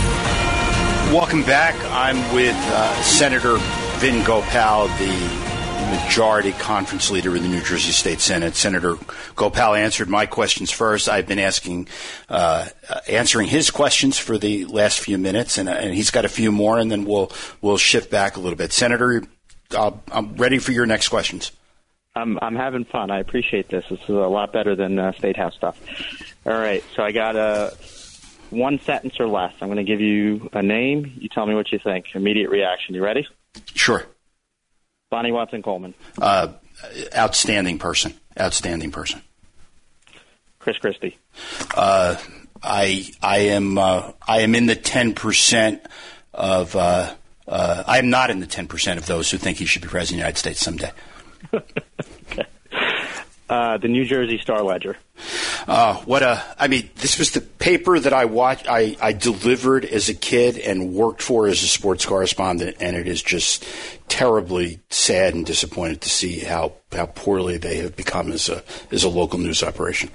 Welcome back. I'm with uh, Senator Vin Gopal, the majority conference leader in the New Jersey State Senate. Senator Gopal answered my questions first. I've been asking, uh, answering his questions for the last few minutes, and, uh, and, he's got a few more, and then we'll we'll shift back a little bit. Senator, I'm ready for your next questions. I'm I'm having fun. I appreciate this. This is a lot better than uh, State House stuff. All right, so I got a one sentence or less. I'm going to give you a name. You tell me what you think. Immediate reaction. You ready? Sure. Bonnie Watson Coleman. Uh, outstanding person. Outstanding person. Chris Christie. Uh, I I am uh, I am in the ten percent of uh, uh, I am not in the ten percent of those who think he should be president of the United States someday. *laughs* Uh, the New Jersey Star Ledger. Uh, what a! I mean, this was the paper that I watched. I, I delivered as a kid and worked for as a sports correspondent, and it is just terribly sad and disappointed to see how, how poorly they have become as a as a local news operation.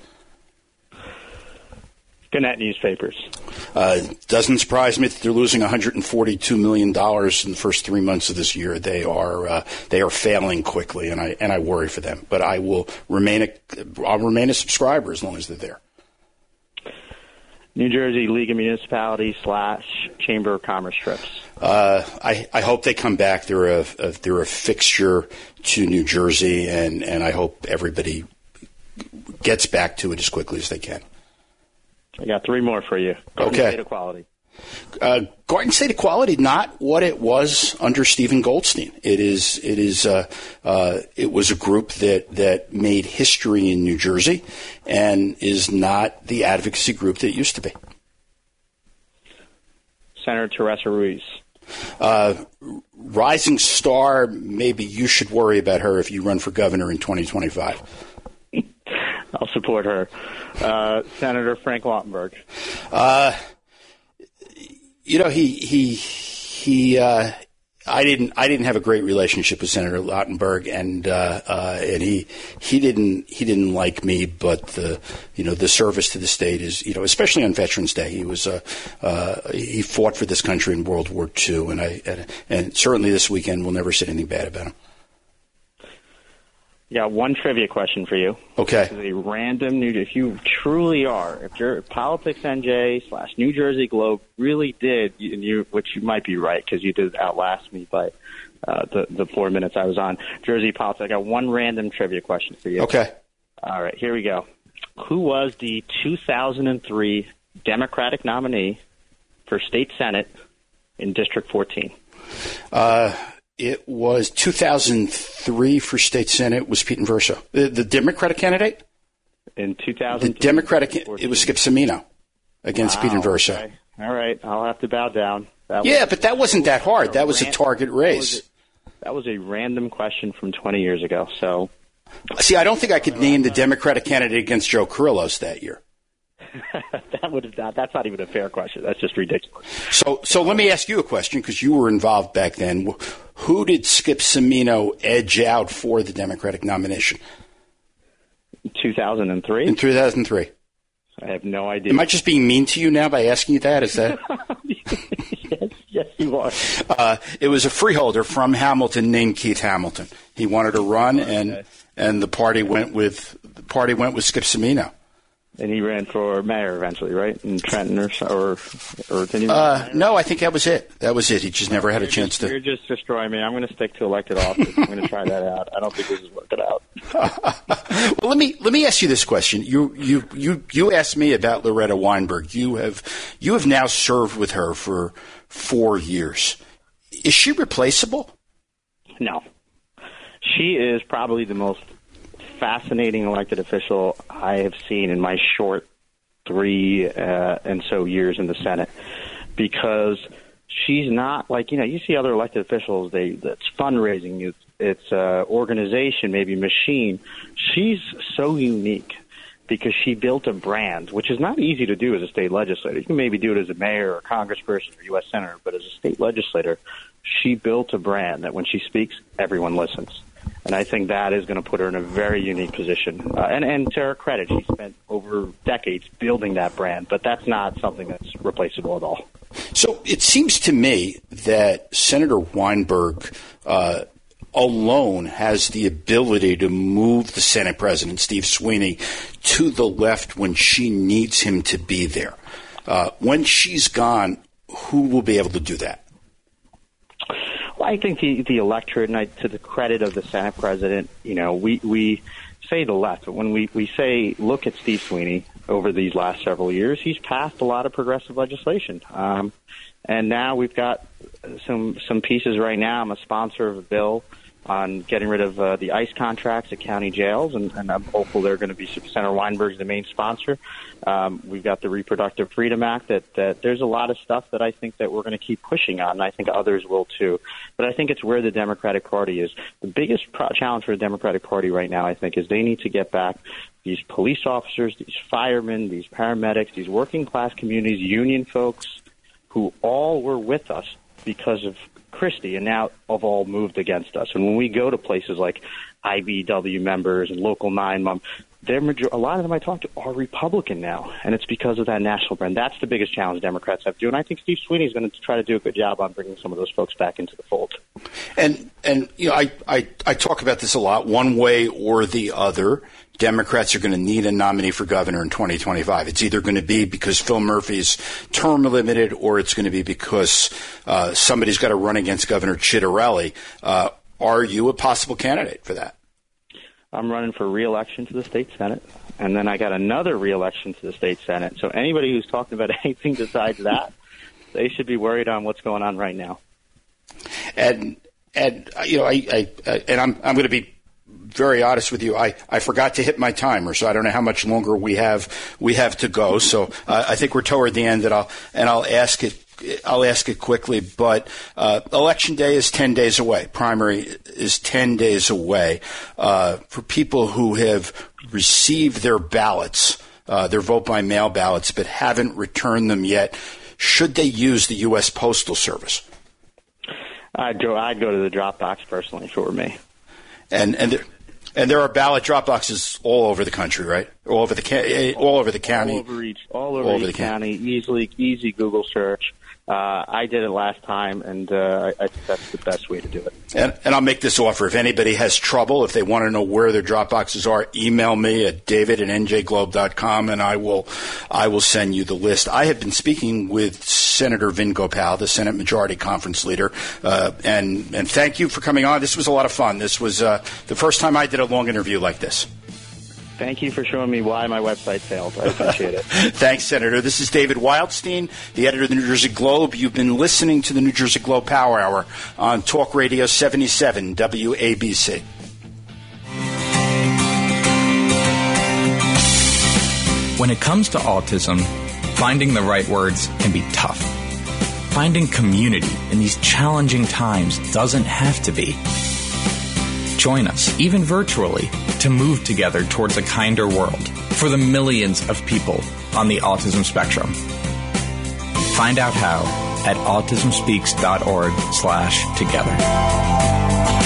Gannett newspapers. Uh, doesn't surprise me that they're losing 142 million dollars in the first three months of this year. They are uh, they are failing quickly, and I and I worry for them. But I will remain a I'll remain a subscriber as long as they're there. New Jersey League of Municipalities slash Chamber of Commerce trips. Uh, I, I hope they come back. They're a, a, they're a fixture to New Jersey, and, and I hope everybody gets back to it as quickly as they can. I got three more for you. Garden okay. State Equality. Uh, Garden State Equality, not what it was under Steven Goldstein. It is. It is. Uh, uh, it was a group that that made history in New Jersey, and is not the advocacy group that it used to be. Senator Teresa Ruiz. Uh, rising star. Maybe you should worry about her if you run for governor in 2025. Support her. Uh, Senator Frank Lautenberg. Uh, you know, he he he. Uh, I didn't. I didn't have a great relationship with Senator Lautenberg, and uh, uh, and he he didn't he didn't like me. But the you know the service to the state is you know especially on Veterans Day he was uh, uh, he fought for this country in World War II, and I and, and certainly this weekend we'll never say anything bad about him. Yeah, one trivia question for you. Okay. This is a random new. If you truly are, if your politics NJ slash New Jersey Globe really did, and you, which you might be right because you did outlast me by uh, the the four minutes I was on Jersey politics. I got one random trivia question for you. Okay. All right, here we go. Who was the 2003 Democratic nominee for state senate in District 14? Uh, it was 2003 for state senate was Pete Inverso, the, the Democratic candidate. In 2000, the Democratic it was Skip Cimino against wow, Pete Inverso. Okay. All right, I'll have to bow down. That yeah, was, but that wasn't that hard. That was a target race. That was a, that was a random question from 20 years ago. So, see, I don't think I could name the Democratic candidate against Joe Kyrillos that year. *laughs* that would not, that's not even a fair question. That's just ridiculous. So, so let me ask you a question because you were involved back then. Who did Skip Cimino edge out for the Democratic nomination? 2003. In 2003. I have no idea. Am I just being mean to you now by asking you that? Is that? *laughs* yes, yes, you are. Uh, it was a freeholder from Hamilton named Keith Hamilton. He wanted to run, and okay. and the party went with the party went with Skip Cimino. And he ran for mayor eventually, right? In Trenton or or, or did he uh, No, I think that was it. That was it. He just never had a chance to. You're just destroying me. I'm going to stick to elected office. I'm going to try that out. I don't think this is working out. *laughs* well, let me let me ask you this question. You you you you asked me about Loretta Weinberg. You have you have now served with her for four years. Is she replaceable? No. She is probably the most fascinating elected official I have seen in my short three uh, and so years in the Senate because she's not like you know you see other elected officials they it's fundraising it's it's uh, organization maybe machine she's so unique because she built a brand which is not easy to do as a state legislator you can maybe do it as a mayor or congressperson or U.S. senator but as a state legislator she built a brand that when she speaks everyone listens And I think that is going to put her in a very unique position. Uh, and, and to her credit, she spent over decades building that brand, but that's not something that's replaceable at all. So it seems to me that Senator Weinberg uh, alone has the ability to move the Senate President, Steve Sweeney, to the left when she needs him to be there. Uh, when she's gone, who will be able to do that? I think the, the electorate, and I, to the credit of the Senate President, you know, we, we say the left, but when we, we say look at Steve Sweeney over these last several years, he's passed a lot of progressive legislation. Um, and now we've got some some pieces right now. I'm a sponsor of a bill on getting rid of uh, the ICE contracts at county jails, and, and I'm hopeful they're going to be Senator Weinberg's the main sponsor. Um, we've got the Reproductive Freedom Act. That, that there's a lot of stuff that I think that we're going to keep pushing on, and I think others will too. But I think it's where the Democratic Party is. The biggest pro- challenge for the Democratic Party right now, I think, is they need to get back these police officers, these firemen, these paramedics, these working class communities, union folks, who all were with us because of Christie, and now have all moved against us. And when we go to places like IBW members and Local 9 mom, they're major- a lot of them I talk to are Republican now, and it's because of that national brand. That's the biggest challenge Democrats have to do, and I think Steve Sweeney is going to try to do a good job on bringing some of those folks back into the fold. And and you know, I, I, I talk about this a lot, one way or the other. Democrats are going to need a nominee for governor in 2025. It's either going to be because Phil Murphy's term limited, or it's going to be because uh, somebody's got to run against Governor Ciattarelli. Uh, are you a possible candidate for that? I'm running for reelection to the state senate, and then I got another reelection to the state senate. So anybody who's talking about *laughs* anything besides that, they should be worried on what's going on right now. And and you know, I, I uh, and I'm I'm going to be very honest with you. I, I forgot to hit my timer, so I don't know how much longer we have we have to go. So uh, I think we're toward the end, and I'll and I'll ask it. I'll ask it quickly, but uh, election day is ten days away. Primary is ten days away. Uh, for people who have received their ballots, uh, their vote by mail ballots, but haven't returned them yet, should they use the U.S. Postal Service? I'd go. I'd go to the drop box personally if it were me. And and there, and there are ballot drop boxes all over the country, right? All over the eh, all over the county, all over each, all over, all over each county. county. Easily, easy Google search. Uh, I did it last time, and uh, I, think that's the best way to do it. And, and, I'll make this offer. If anybody has trouble, if they want to know where their drop boxes are, email me at david at njglobe.com, and I will, I will send you the list. I have been speaking with Senator Vin Gopal, the Senate Majority Conference leader, uh, and, and thank you for coming on. This was a lot of fun. This was uh, the first time I did a long interview like this. Thank you for showing me why my website failed. I appreciate it. *laughs* Thanks, Senator. This is David Wildstein, the editor of the New Jersey Globe. You've been listening to the New Jersey Globe Power Hour on Talk Radio 77 WABC. When it comes to autism, finding the right words can be tough. Finding community in these challenging times doesn't have to be. Join us, even virtually, to move together towards a kinder world for the millions of people on the autism spectrum. Find out how at autismspeaks.org slash together.